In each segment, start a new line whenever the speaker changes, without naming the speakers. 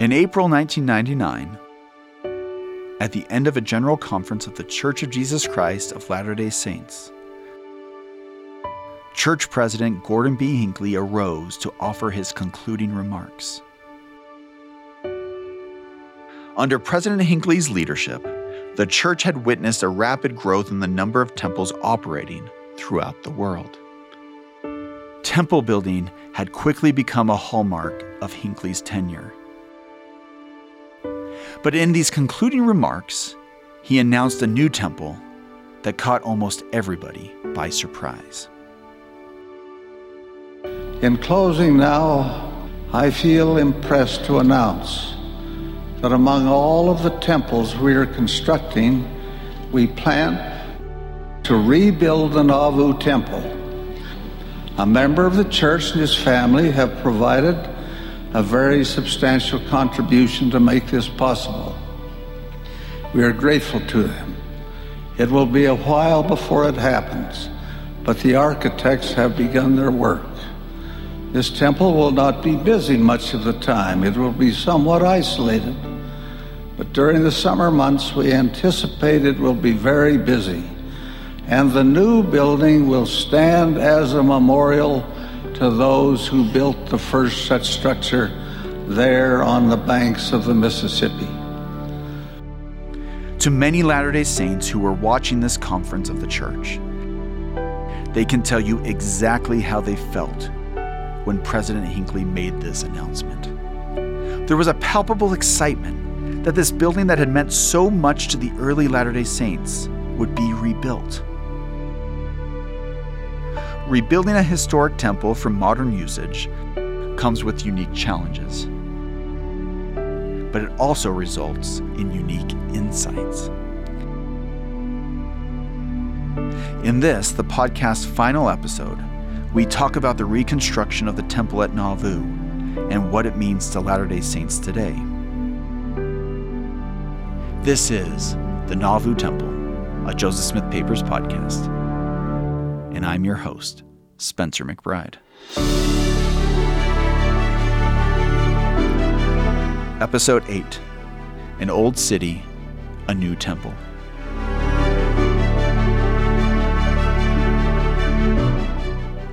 In April 1999, at the end of a general conference of the Church of Jesus Christ of Latter day Saints, Church President Gordon B. Hinckley arose to offer his concluding remarks. Under President Hinckley's leadership, the church had witnessed a rapid growth in the number of temples operating throughout the world. Temple building had quickly become a hallmark of Hinckley's tenure. But in these concluding remarks, he announced a new temple that caught almost everybody by surprise.
In closing now, I feel impressed to announce that among all of the temples we are constructing, we plan to rebuild the Nauvoo Temple. A member of the church and his family have provided a very substantial contribution to make this possible. We are grateful to them. It will be a while before it happens, but the architects have begun their work. This temple will not be busy much of the time. It will be somewhat isolated. But during the summer months, we anticipate it will be very busy. And the new building will stand as a memorial to those who built the first such structure there on the banks of the Mississippi.
To many Latter day Saints who were watching this conference of the church, they can tell you exactly how they felt when President Hinckley made this announcement. There was a palpable excitement that this building that had meant so much to the early Latter day Saints would be rebuilt. Rebuilding a historic temple for modern usage comes with unique challenges, but it also results in unique insights. In this, the podcast's final episode, we talk about the reconstruction of the temple at Nauvoo and what it means to Latter day Saints today. This is the Nauvoo Temple, a Joseph Smith Papers podcast. And I'm your host, Spencer McBride. Episode 8 An Old City, a New Temple.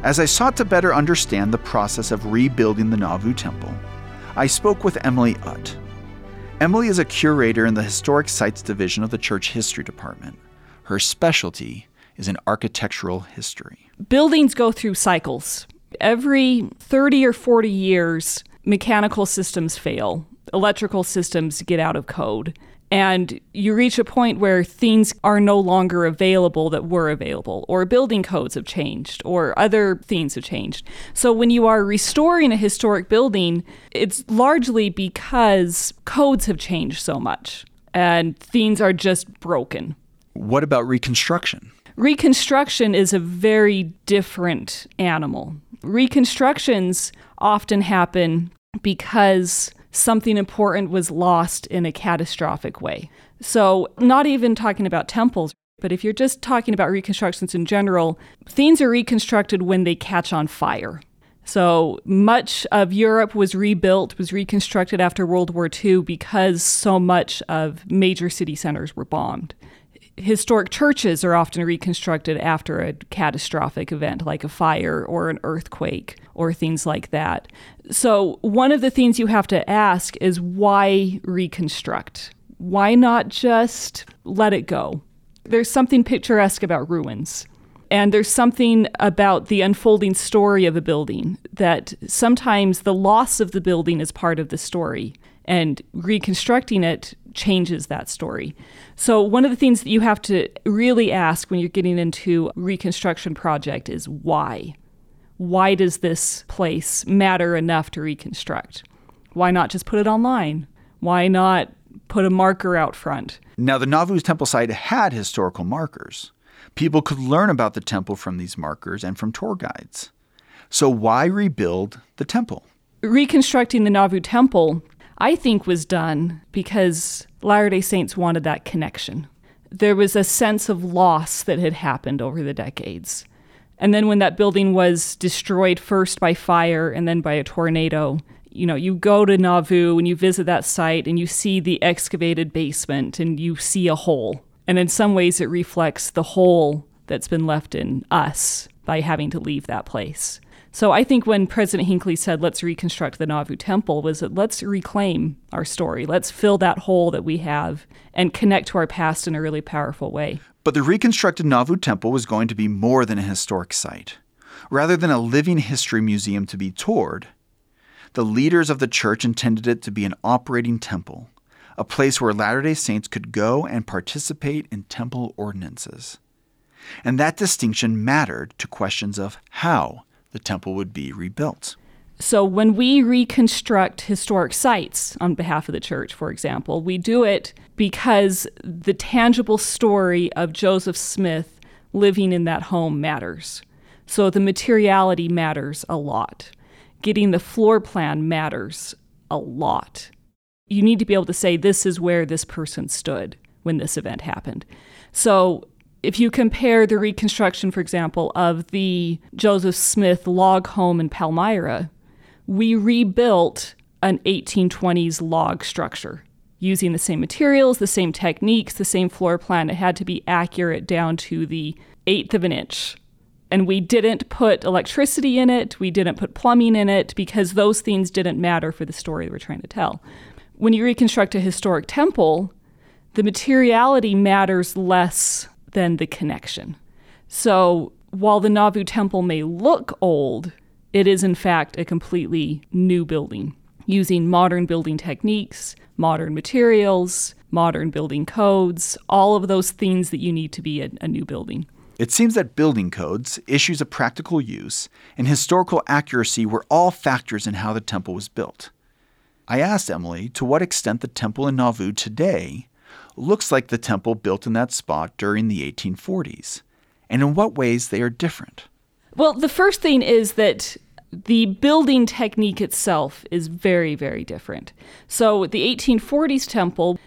As I sought to better understand the process of rebuilding the Nauvoo Temple, I spoke with Emily Utt. Emily is a curator in the Historic Sites Division of the Church History Department. Her specialty is in architectural history.
Buildings go through cycles. Every 30 or 40 years, mechanical systems fail, electrical systems get out of code and you reach a point where things are no longer available that were available, or building codes have changed, or other things have changed. So when you are restoring a historic building, it's largely because codes have changed so much and things are just broken.
What about reconstruction?
Reconstruction is a very different animal. Reconstructions often happen because something important was lost in a catastrophic way. So, not even talking about temples, but if you're just talking about reconstructions in general, things are reconstructed when they catch on fire. So, much of Europe was rebuilt, was reconstructed after World War II because so much of major city centers were bombed historic churches are often reconstructed after a catastrophic event like a fire or an earthquake or things like that. So, one of the things you have to ask is why reconstruct? Why not just let it go? There's something picturesque about ruins. And there's something about the unfolding story of a building that sometimes the loss of the building is part of the story, and reconstructing it changes that story. So, one of the things that you have to really ask when you're getting into reconstruction project is why? Why does this place matter enough to reconstruct? Why not just put it online? Why not put a marker out front?
Now, the Nauvoo temple site had historical markers. People could learn about the temple from these markers and from tour guides. So, why rebuild the temple?
Reconstructing the Nauvoo temple I think was done because Latter day Saints wanted that connection. There was a sense of loss that had happened over the decades. And then when that building was destroyed first by fire and then by a tornado, you know, you go to Nauvoo and you visit that site and you see the excavated basement and you see a hole. And in some ways, it reflects the hole that's been left in us by having to leave that place. So I think when President Hinckley said, let's reconstruct the Nauvoo temple, was that let's reclaim our story. Let's fill that hole that we have and connect to our past in a really powerful way.
But the reconstructed Nauvoo temple was going to be more than a historic site. Rather than a living history museum to be toured, the leaders of the church intended it to be an operating temple, a place where Latter day Saints could go and participate in temple ordinances. And that distinction mattered to questions of how the temple would be rebuilt.
So, when we reconstruct historic sites on behalf of the church, for example, we do it because the tangible story of Joseph Smith living in that home matters. So, the materiality matters a lot. Getting the floor plan matters a lot. You need to be able to say, this is where this person stood when this event happened. So, if you compare the reconstruction, for example, of the Joseph Smith log home in Palmyra, we rebuilt an 1820s log structure using the same materials, the same techniques, the same floor plan. It had to be accurate down to the eighth of an inch. And we didn't put electricity in it, we didn't put plumbing in it because those things didn't matter for the story we're trying to tell. When you reconstruct a historic temple, the materiality matters less than the connection. So while the Nauvoo temple may look old, it is in fact a completely new building using modern building techniques, modern materials, modern building codes, all of those things that you need to be a, a new building.
It seems that building codes, issues of practical use, and historical accuracy were all factors in how the temple was built. I asked Emily to what extent the temple in Nauvoo today looks like the temple built in that spot during the 1840s, and in what ways they are different.
Well, the first thing is that the building technique itself is very, very different. So, the 1840s temple,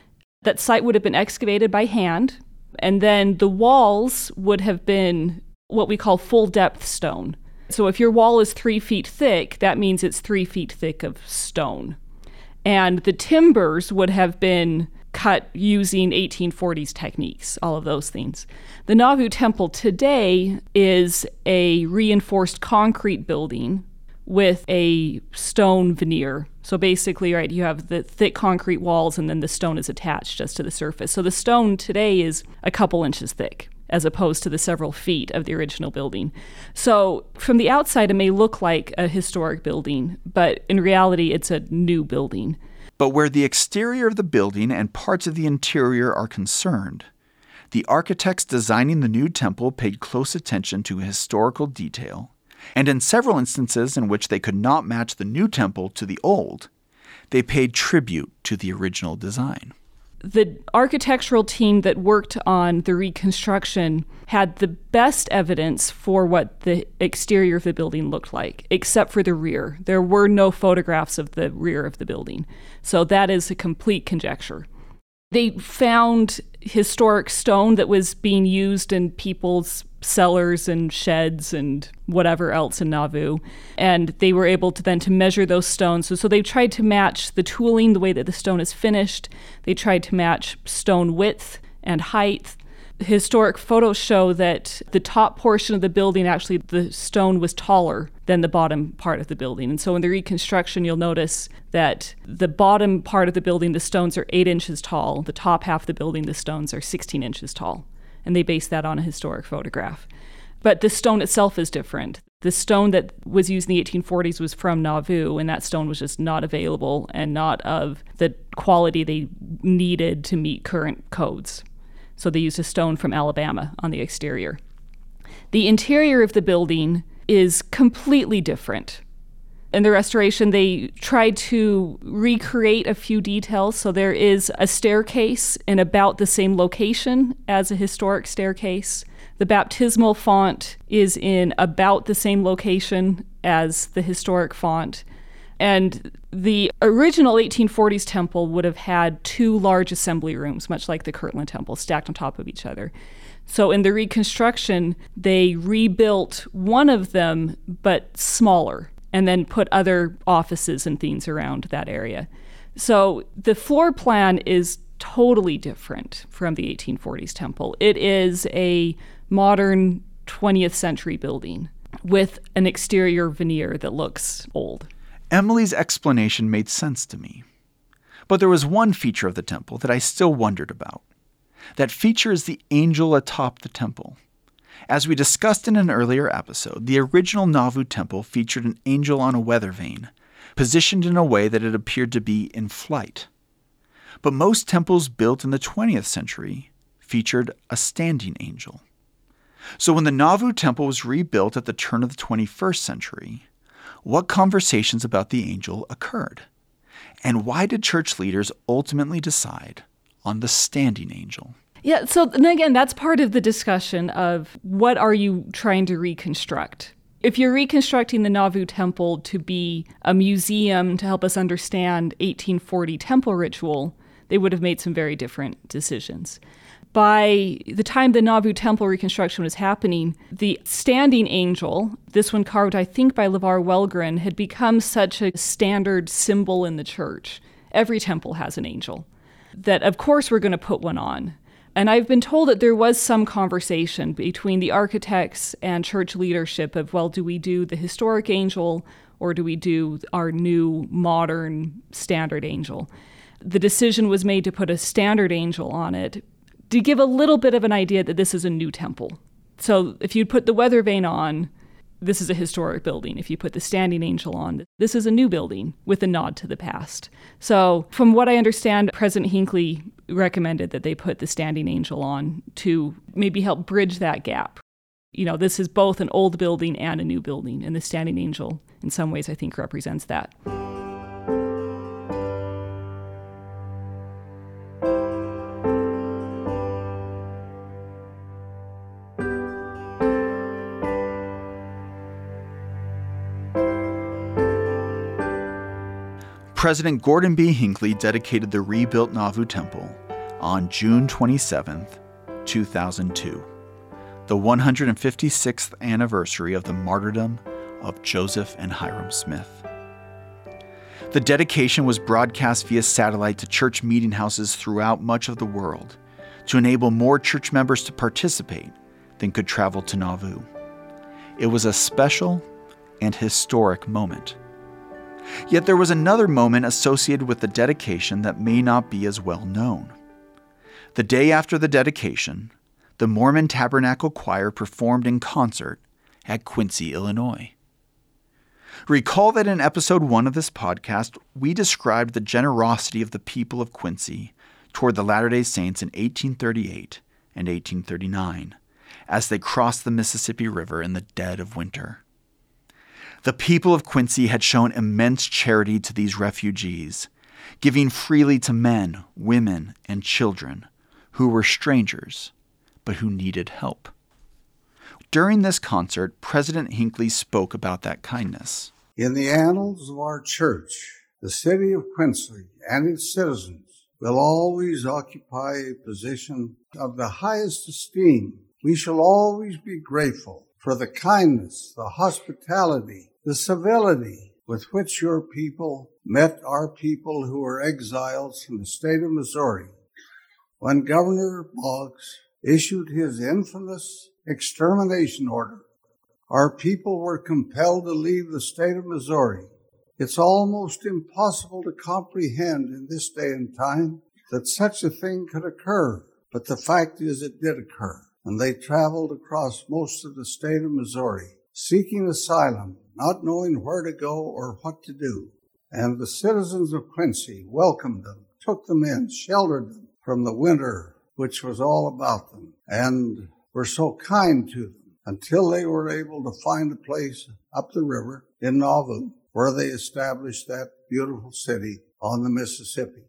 that site would have been excavated by hand, and then the walls would have been what we call full depth stone. So, if your wall is three feet thick, that means it's three feet thick of stone. And the timbers would have been cut using 1840s techniques, all of those things. The Nauvoo Temple today is a reinforced concrete building with a stone veneer. So basically, right, you have the thick concrete walls and then the stone is attached just to the surface. So the stone today is a couple inches thick as opposed to the several feet of the original building. So from the outside, it may look like a historic building, but in reality, it's a new building.
But where the exterior of the building and parts of the interior are concerned, the architects designing the new temple paid close attention to historical detail, and in several instances in which they could not match the new temple to the old, they paid tribute to the original design
the architectural team that worked on the reconstruction had the best evidence for what the exterior of the building looked like, except for the rear. There were no photographs of the rear of the building. So that is a complete conjecture. They found historic stone that was being used in people's cellars and sheds and whatever else in Nauvoo. And they were able to then to measure those stones. So, so they tried to match the tooling, the way that the stone is finished. They tried to match stone width and height. Historic photos show that the top portion of the building, actually, the stone was taller than the bottom part of the building. And so in the reconstruction, you'll notice that the bottom part of the building, the stones are eight inches tall. The top half of the building, the stones are 16 inches tall and they based that on a historic photograph. But the stone itself is different. The stone that was used in the 1840s was from Nauvoo, and that stone was just not available and not of the quality they needed to meet current codes. So they used a stone from Alabama on the exterior. The interior of the building is completely different in the restoration, they tried to recreate a few details. So there is a staircase in about the same location as a historic staircase. The baptismal font is in about the same location as the historic font. And the original 1840s temple would have had two large assembly rooms, much like the Kirtland Temple, stacked on top of each other. So in the reconstruction, they rebuilt one of them, but smaller and then put other offices and things around that area. So the floor plan is totally different from the 1840s temple. It is a modern 20th century building with an exterior veneer that looks old.
Emily's explanation made sense to me. But there was one feature of the temple that I still wondered about. That feature is the angel atop the temple. As we discussed in an earlier episode, the original Nauvoo temple featured an angel on a weather vane, positioned in a way that it appeared to be in flight. But most temples built in the 20th century featured a standing angel. So when the Nauvoo temple was rebuilt at the turn of the 21st century, what conversations about the angel occurred? And why did church leaders ultimately decide on the standing angel?
Yeah, so again, that's part of the discussion of what are you trying to reconstruct? If you're reconstructing the Nauvoo temple to be a museum to help us understand 1840 temple ritual, they would have made some very different decisions. By the time the Nauvoo temple reconstruction was happening, the standing angel, this one carved, I think, by LaVar Wallgren, had become such a standard symbol in the church. Every temple has an angel. That, of course, we're going to put one on. And I've been told that there was some conversation between the architects and church leadership of, well, do we do the historic angel or do we do our new modern standard angel? The decision was made to put a standard angel on it to give a little bit of an idea that this is a new temple. So if you put the weather vane on, this is a historic building. If you put the standing angel on, this is a new building with a nod to the past. So, from what I understand, President Hinckley recommended that they put the standing angel on to maybe help bridge that gap. You know, this is both an old building and a new building, and the standing angel, in some ways, I think represents that.
President Gordon B. Hinckley dedicated the rebuilt Nauvoo Temple on June 27, 2002, the 156th anniversary of the martyrdom of Joseph and Hyrum Smith. The dedication was broadcast via satellite to church meeting houses throughout much of the world to enable more church members to participate than could travel to Nauvoo. It was a special and historic moment. Yet there was another moment associated with the dedication that may not be as well known. The day after the dedication, the Mormon Tabernacle Choir performed in concert at Quincy, Illinois. Recall that in episode one of this podcast, we described the generosity of the people of Quincy toward the Latter day Saints in 1838 and 1839 as they crossed the Mississippi River in the dead of winter. The people of Quincy had shown immense charity to these refugees, giving freely to men, women, and children who were strangers but who needed help. During this concert, President Hinckley spoke about that kindness.
In the annals of our church, the city of Quincy and its citizens will always occupy a position of the highest esteem. We shall always be grateful for the kindness, the hospitality, the civility with which your people met our people who were exiles from the state of Missouri when Governor Boggs issued his infamous extermination order. Our people were compelled to leave the state of Missouri. It's almost impossible to comprehend in this day and time that such a thing could occur, but the fact is it did occur. And they traveled across most of the state of Missouri seeking asylum not knowing where to go or what to do. And the citizens of Quincy welcomed them, took them in, sheltered them from the winter which was all about them, and were so kind to them until they were able to find a place up the river in Nauvoo where they established that beautiful city on the Mississippi.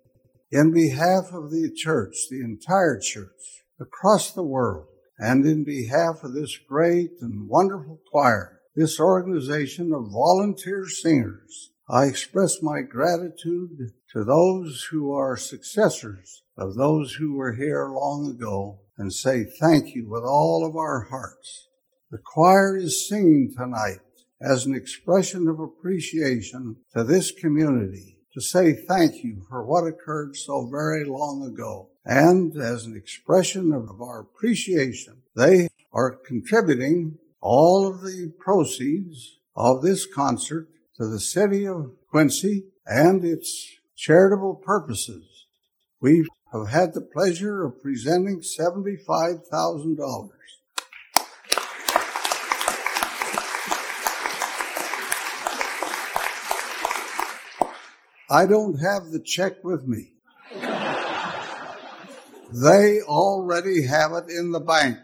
In behalf of the church, the entire church, across the world, and in behalf of this great and wonderful choir, this organization of volunteer singers. I express my gratitude to those who are successors of those who were here long ago and say thank you with all of our hearts. The choir is singing tonight as an expression of appreciation to this community to say thank you for what occurred so very long ago. And as an expression of our appreciation, they are contributing all of the proceeds of this concert to the city of Quincy and its charitable purposes. We have had the pleasure of presenting $75,000. I don't have the check with me. They already have it in the bank.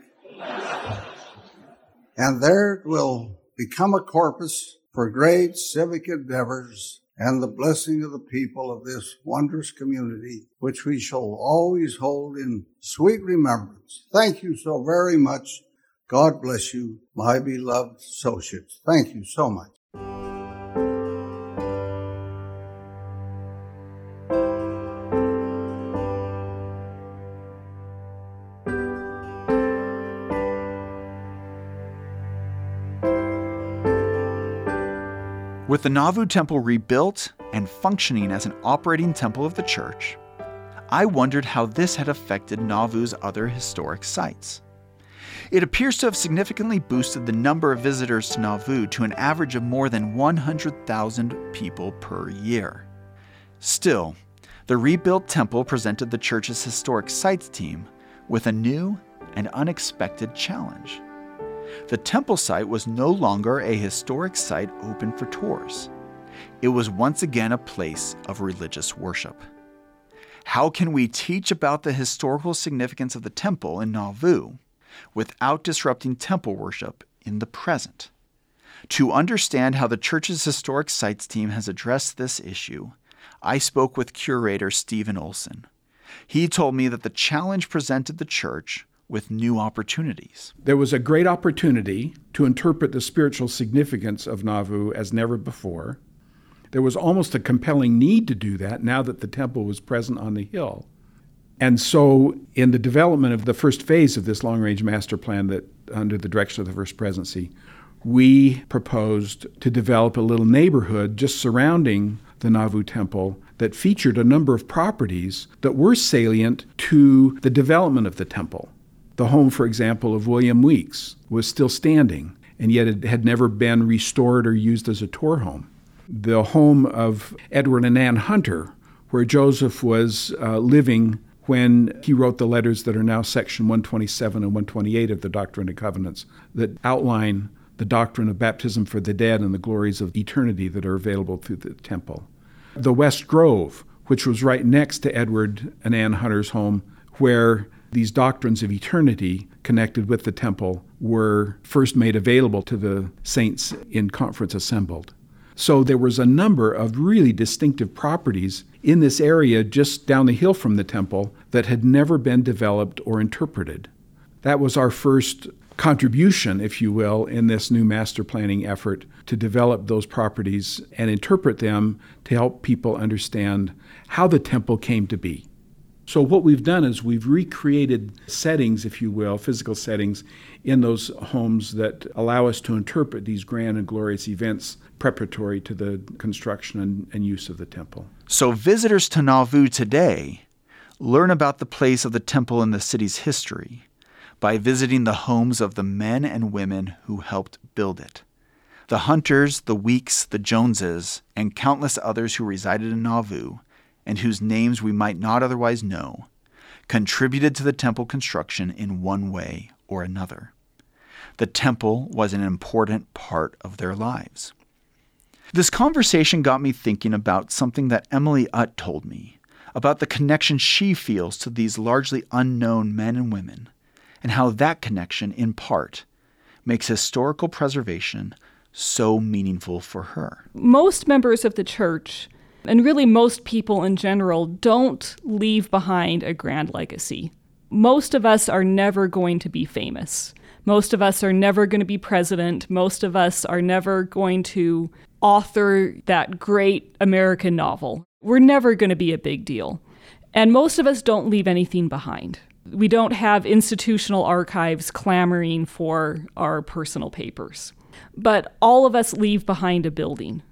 And there it will become a corpus for great civic endeavors and the blessing of the people of this wondrous community, which we shall always hold in sweet remembrance. Thank you so very much. God bless you, my beloved associates. Thank you so much.
With the Nauvoo Temple rebuilt and functioning as an operating temple of the church, I wondered how this had affected Nauvoo's other historic sites. It appears to have significantly boosted the number of visitors to Nauvoo to an average of more than 100,000 people per year. Still, the rebuilt temple presented the church's historic sites team with a new and unexpected challenge the temple site was no longer a historic site open for tours. It was once again a place of religious worship. How can we teach about the historical significance of the temple in Nauvoo without disrupting temple worship in the present? To understand how the church's historic sites team has addressed this issue, I spoke with curator Steven Olsen. He told me that the challenge presented the church with new opportunities.
There was a great opportunity to interpret the spiritual significance of Nauvoo as never before. There was almost a compelling need to do that now that the temple was present on the hill. And so, in the development of the first phase of this long range master plan, that under the direction of the First Presidency, we proposed to develop a little neighborhood just surrounding the Nauvoo Temple that featured a number of properties that were salient to the development of the temple. The home, for example, of William Weeks was still standing, and yet it had never been restored or used as a tour home. The home of Edward and Ann Hunter, where Joseph was uh, living when he wrote the letters that are now section 127 and 128 of the Doctrine and Covenants that outline the doctrine of baptism for the dead and the glories of eternity that are available through the temple. The West Grove, which was right next to Edward and Ann Hunter's home, where these doctrines of eternity connected with the temple were first made available to the saints in conference assembled. So there was a number of really distinctive properties in this area just down the hill from the temple that had never been developed or interpreted. That was our first contribution, if you will, in this new master planning effort to develop those properties and interpret them to help people understand how the temple came to be. So, what we've done is we've recreated settings, if you will, physical settings in those homes that allow us to interpret these grand and glorious events preparatory to the construction and, and use of the temple.
So, visitors to Nauvoo today learn about the place of the temple in the city's history by visiting the homes of the men and women who helped build it. The Hunters, the Weeks, the Joneses, and countless others who resided in Nauvoo and whose names we might not otherwise know, contributed to the temple construction in one way or another. The temple was an important part of their lives. This conversation got me thinking about something that Emily Utt told me about the connection she feels to these largely unknown men and women, and how that connection, in part, makes historical preservation so meaningful for her.
Most members of the church and really most people in general don't leave behind a grand legacy. Most of us are never going to be famous. Most of us are never going to be president. Most of us are never going to author that great American novel. We're never going to be a big deal. And most of us don't leave anything behind. We don't have institutional archives clamoring for our personal papers. But all of us leave behind a building.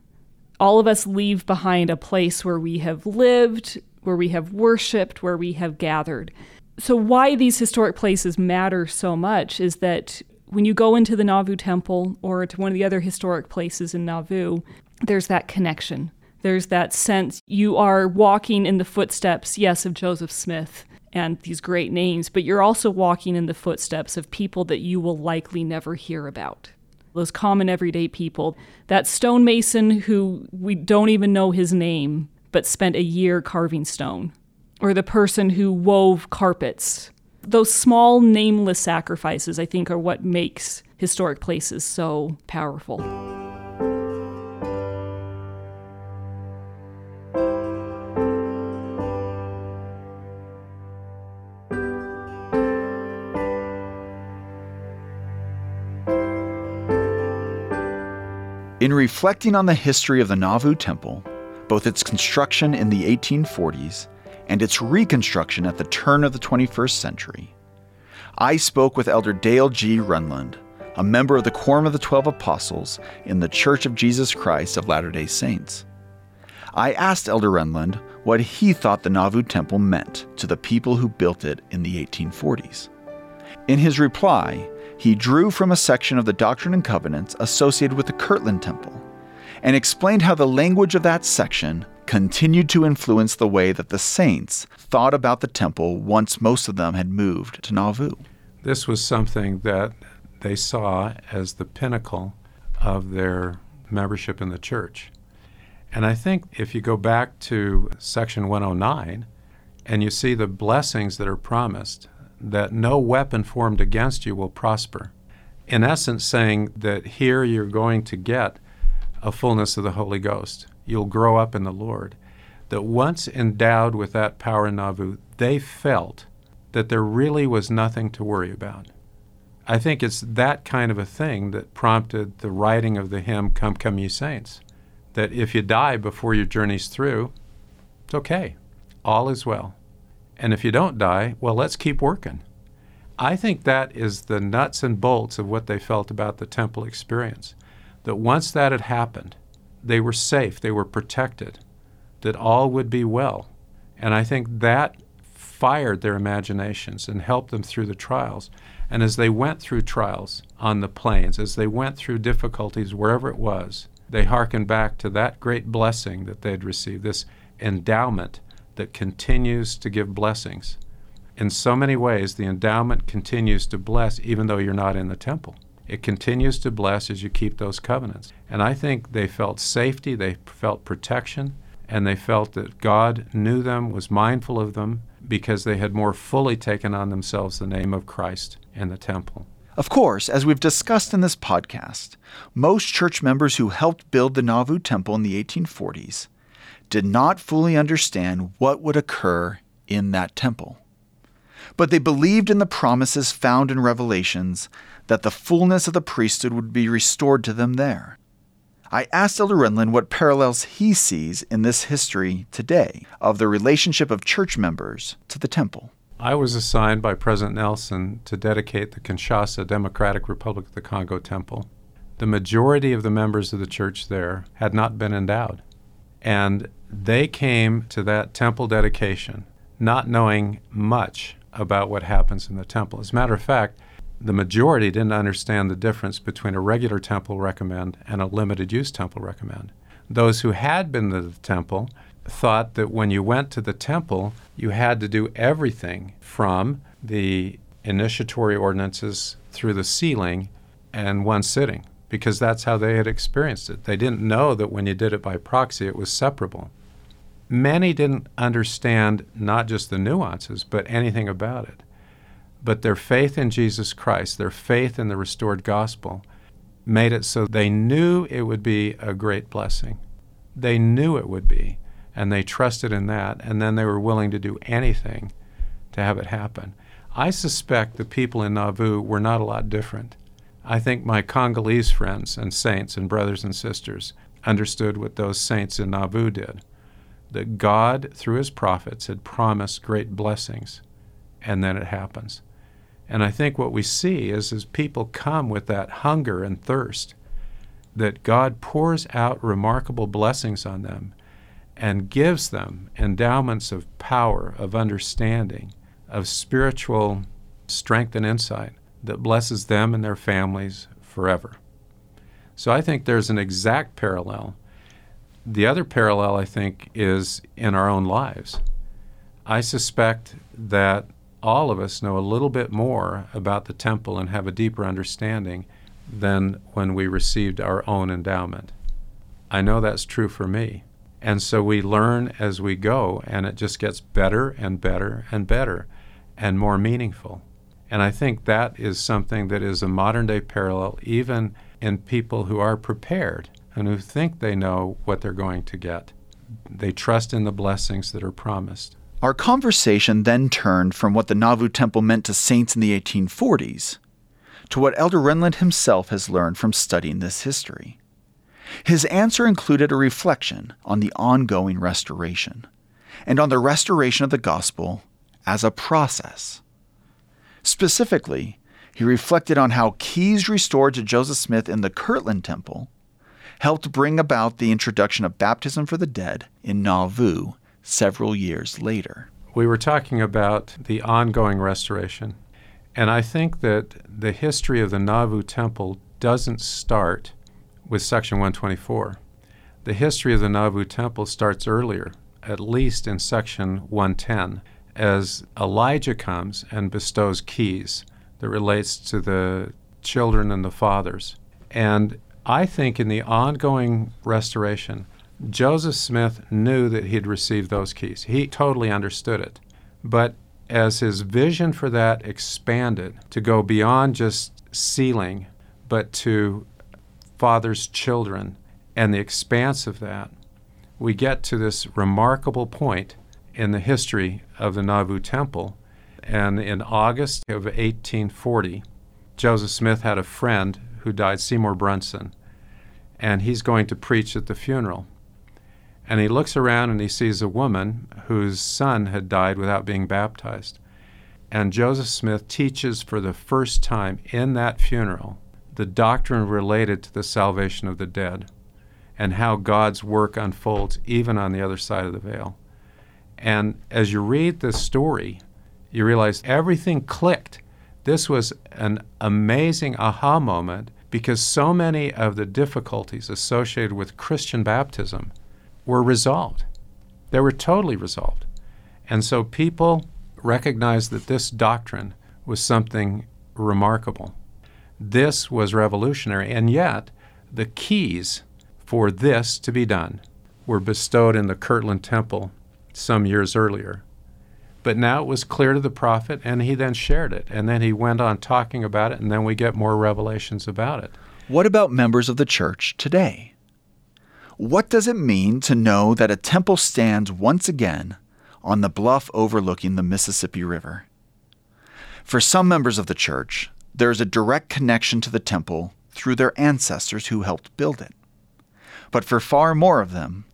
All of us leave behind a place where we have lived, where we have worshiped, where we have gathered. So, why these historic places matter so much is that when you go into the Nauvoo Temple or to one of the other historic places in Nauvoo, there's that connection. There's that sense you are walking in the footsteps, yes, of Joseph Smith and these great names, but you're also walking in the footsteps of people that you will likely never hear about. Those common everyday people. That stonemason who we don't even know his name, but spent a year carving stone. Or the person who wove carpets. Those small, nameless sacrifices, I think, are what makes historic places so powerful.
In reflecting on the history of the Nauvoo Temple, both its construction in the 1840s and its reconstruction at the turn of the 21st century, I spoke with Elder Dale G. Renlund, a member of the Quorum of the Twelve Apostles in the Church of Jesus Christ of Latter day Saints. I asked Elder Renlund what he thought the Nauvoo Temple meant to the people who built it in the 1840s. In his reply, he drew from a section of the Doctrine and Covenants associated with the Kirtland Temple and explained how the language of that section continued to influence the way that the saints thought about the temple once most of them had moved to Nauvoo.
This was something that they saw as the pinnacle of their membership in the church. And I think if you go back to section 109 and you see the blessings that are promised, that no weapon formed against you will prosper. In essence, saying that here you're going to get a fullness of the Holy Ghost. You'll grow up in the Lord. That once endowed with that power Nauvoo, they felt that there really was nothing to worry about. I think it's that kind of a thing that prompted the writing of the hymn, Come, Come, Ye Saints. That if you die before your journey's through, it's okay. All is well. And if you don't die, well, let's keep working. I think that is the nuts and bolts of what they felt about the temple experience. That once that had happened, they were safe, they were protected, that all would be well. And I think that fired their imaginations and helped them through the trials. And as they went through trials on the plains, as they went through difficulties wherever it was, they hearkened back to that great blessing that they had received, this endowment that continues to give blessings. In so many ways, the endowment continues to bless even though you're not in the temple. It continues to bless as you keep those covenants. And I think they felt safety, they felt protection, and they felt that God knew them, was mindful of them, because they had more fully taken on themselves the name of Christ in the temple.
Of course, as we've discussed in this podcast, most church members who helped build the Nauvoo Temple in the 1840s did not fully understand what would occur in that temple. But they believed in the promises found in Revelations that the fullness of the priesthood would be restored to them there. I asked Elder Renlund what parallels he sees in this history today of the relationship of church members to the temple.
I was assigned by President Nelson to dedicate the Kinshasa Democratic Republic of the Congo temple. The majority of the members of the church there had not been endowed. And they came to that temple dedication not knowing much about what happens in the temple. As a matter of fact, the majority didn't understand the difference between a regular temple recommend and a limited use temple recommend. Those who had been to the temple thought that when you went to the temple, you had to do everything from the initiatory ordinances through the sealing and one sitting because that's how they had experienced it. They didn't know that when you did it by proxy, it was separable. Many didn't understand not just the nuances, but anything about it. But their faith in Jesus Christ, their faith in the restored gospel, made it so they knew it would be a great blessing. They knew it would be, and they trusted in that, and then they were willing to do anything to have it happen. I suspect the people in Nauvoo were not a lot different. I think my Congolese friends and saints and brothers and sisters understood what those saints in Nauvoo did that God, through his prophets, had promised great blessings, and then it happens. And I think what we see is as people come with that hunger and thirst that God pours out remarkable blessings on them and gives them endowments of power, of understanding, of spiritual strength and insight that blesses them and their families forever. So I think there's an exact parallel. The other parallel, I think, is in our own lives. I suspect that all of us know a little bit more about the temple and have a deeper understanding than when we received our own endowment. I know that's true for me. And so we learn as we go, and it just gets better and better and better and more meaningful. And I think that is something that is a modern day parallel, even in people who are prepared and who think they know what they're going to get. They trust in the blessings that are promised.
Our conversation then turned from what the Nauvoo Temple meant to saints in the 1840s to what Elder Renlund himself has learned from studying this history. His answer included a reflection on the ongoing restoration and on the restoration of the gospel as a process. Specifically, he reflected on how keys restored to Joseph Smith in the Kirtland Temple helped bring about the introduction of baptism for the dead in Nauvoo several years later.
We were talking about the ongoing restoration, and I think that the history of the Nauvoo Temple doesn't start with Section 124. The history of the Nauvoo Temple starts earlier, at least in Section 110, as Elijah comes and bestows keys that relates to the children and the fathers. And I think in the ongoing restoration, Joseph Smith knew that he'd received those keys. He totally understood it. But as his vision for that expanded to go beyond just sealing, but to father's children and the expanse of that, we get to this remarkable point in the history of the Nauvoo Temple. And in August of 1840, Joseph Smith had a friend who died, Seymour Brunson, and he's going to preach at the funeral. And he looks around and he sees a woman whose son had died without being baptized. And Joseph Smith teaches for the first time in that funeral the doctrine related to the salvation of the dead and how God's work unfolds even on the other side of the veil. And as you read this story, you realize everything clicked. This was an amazing aha moment because so many of the difficulties associated with Christian baptism were resolved. They were totally resolved. And so people recognized that this doctrine was something remarkable. This was revolutionary, and yet the keys for this to be done were bestowed in the Kirtland Temple some years earlier. But now it was clear to the prophet, and he then shared it. And then he went on talking about it, and then we get more revelations about it.
What about members of the church today? What does it mean to know that a temple stands once again on the bluff overlooking the Mississippi River? For some members of the church, there is a direct connection to the temple through their ancestors who helped build it. But for far more of them,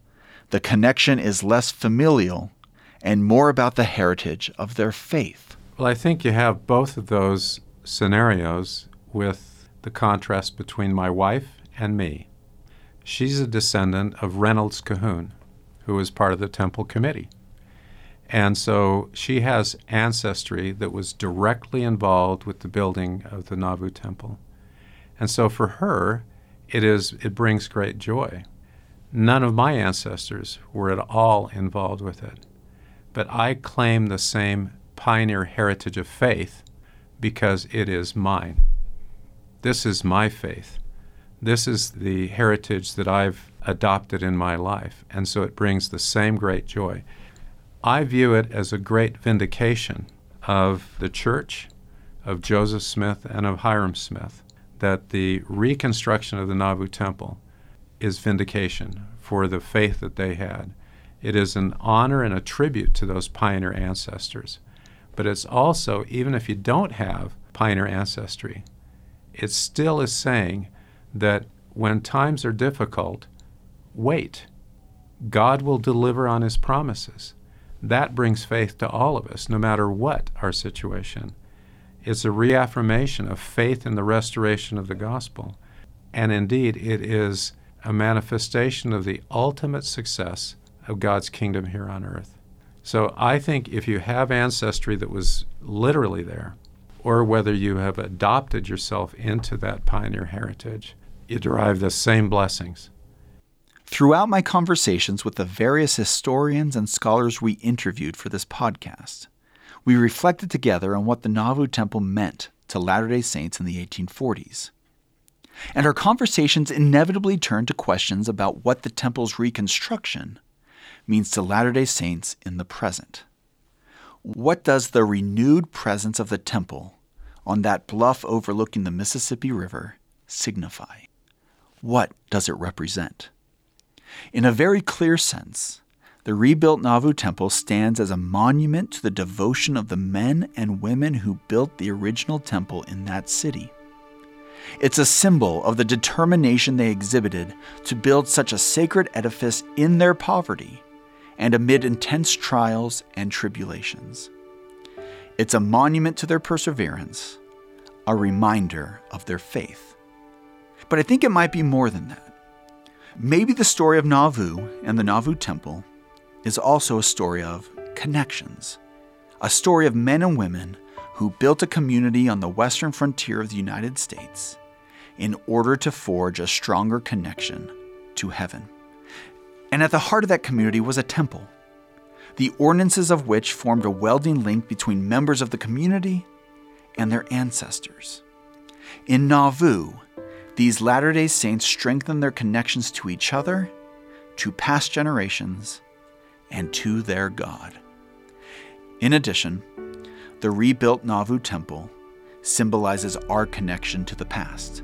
the connection is less familial and more about the heritage of their faith.
Well, I think you have both of those scenarios with the contrast between my wife and me. She's a descendant of Reynolds Cahoon, who was part of the temple committee. And so she has ancestry that was directly involved with the building of the Nauvoo temple. And so for her, it is it brings great joy. None of my ancestors were at all involved with it. But I claim the same pioneer heritage of faith because it is mine. This is my faith. This is the heritage that I've adopted in my life, and so it brings the same great joy. I view it as a great vindication of the church, of Joseph Smith, and of Hyrum Smith that the reconstruction of the Nauvoo Temple is vindication for the faith that they had. It is an honor and a tribute to those pioneer ancestors. But it's also, even if you don't have pioneer ancestry, it still is saying that when times are difficult, wait. God will deliver on his promises. That brings faith to all of us, no matter what our situation. It's a reaffirmation of faith in the restoration of the gospel. And indeed, it is a manifestation of the ultimate success of God's kingdom here on earth. So I think if you have ancestry that was literally there, or whether you have adopted yourself into that pioneer heritage, you derive the same blessings.
Throughout my conversations with the various historians and scholars we interviewed for this podcast, we reflected together on what the Nauvoo Temple meant to Latter day Saints in the 1840s. And our conversations inevitably turn to questions about what the temple's reconstruction means to Latter day Saints in the present. What does the renewed presence of the temple on that bluff overlooking the Mississippi River signify? What does it represent? In a very clear sense, the rebuilt Nauvoo Temple stands as a monument to the devotion of the men and women who built the original temple in that city. It's a symbol of the determination they exhibited to build such a sacred edifice in their poverty and amid intense trials and tribulations. It's a monument to their perseverance, a reminder of their faith. But I think it might be more than that. Maybe the story of Nauvoo and the Nauvoo Temple is also a story of connections, a story of men and women who built a community on the western frontier of the United States in order to forge a stronger connection to heaven. And at the heart of that community was a temple, the ordinances of which formed a welding link between members of the community and their ancestors. In Nauvoo, these Latter day Saints strengthened their connections to each other, to past generations, and to their God. In addition, the rebuilt Nauvoo Temple symbolizes our connection to the past.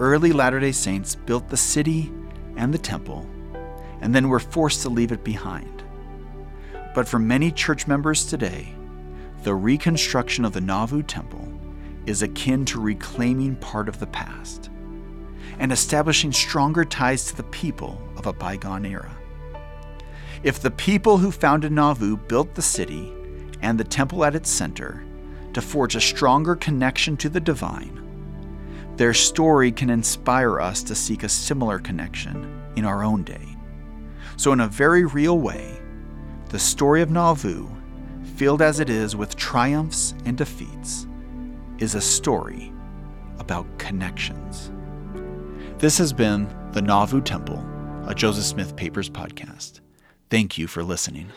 Early Latter day Saints built the city and the temple, and then were forced to leave it behind. But for many church members today, the reconstruction of the Nauvoo Temple is akin to reclaiming part of the past and establishing stronger ties to the people of a bygone era. If the people who founded Nauvoo built the city and the temple at its center to forge a stronger connection to the divine, their story can inspire us to seek a similar connection in our own day. So, in a very real way, the story of Nauvoo, filled as it is with triumphs and defeats, is a story about connections. This has been the Nauvoo Temple, a Joseph Smith Papers podcast. Thank you for listening.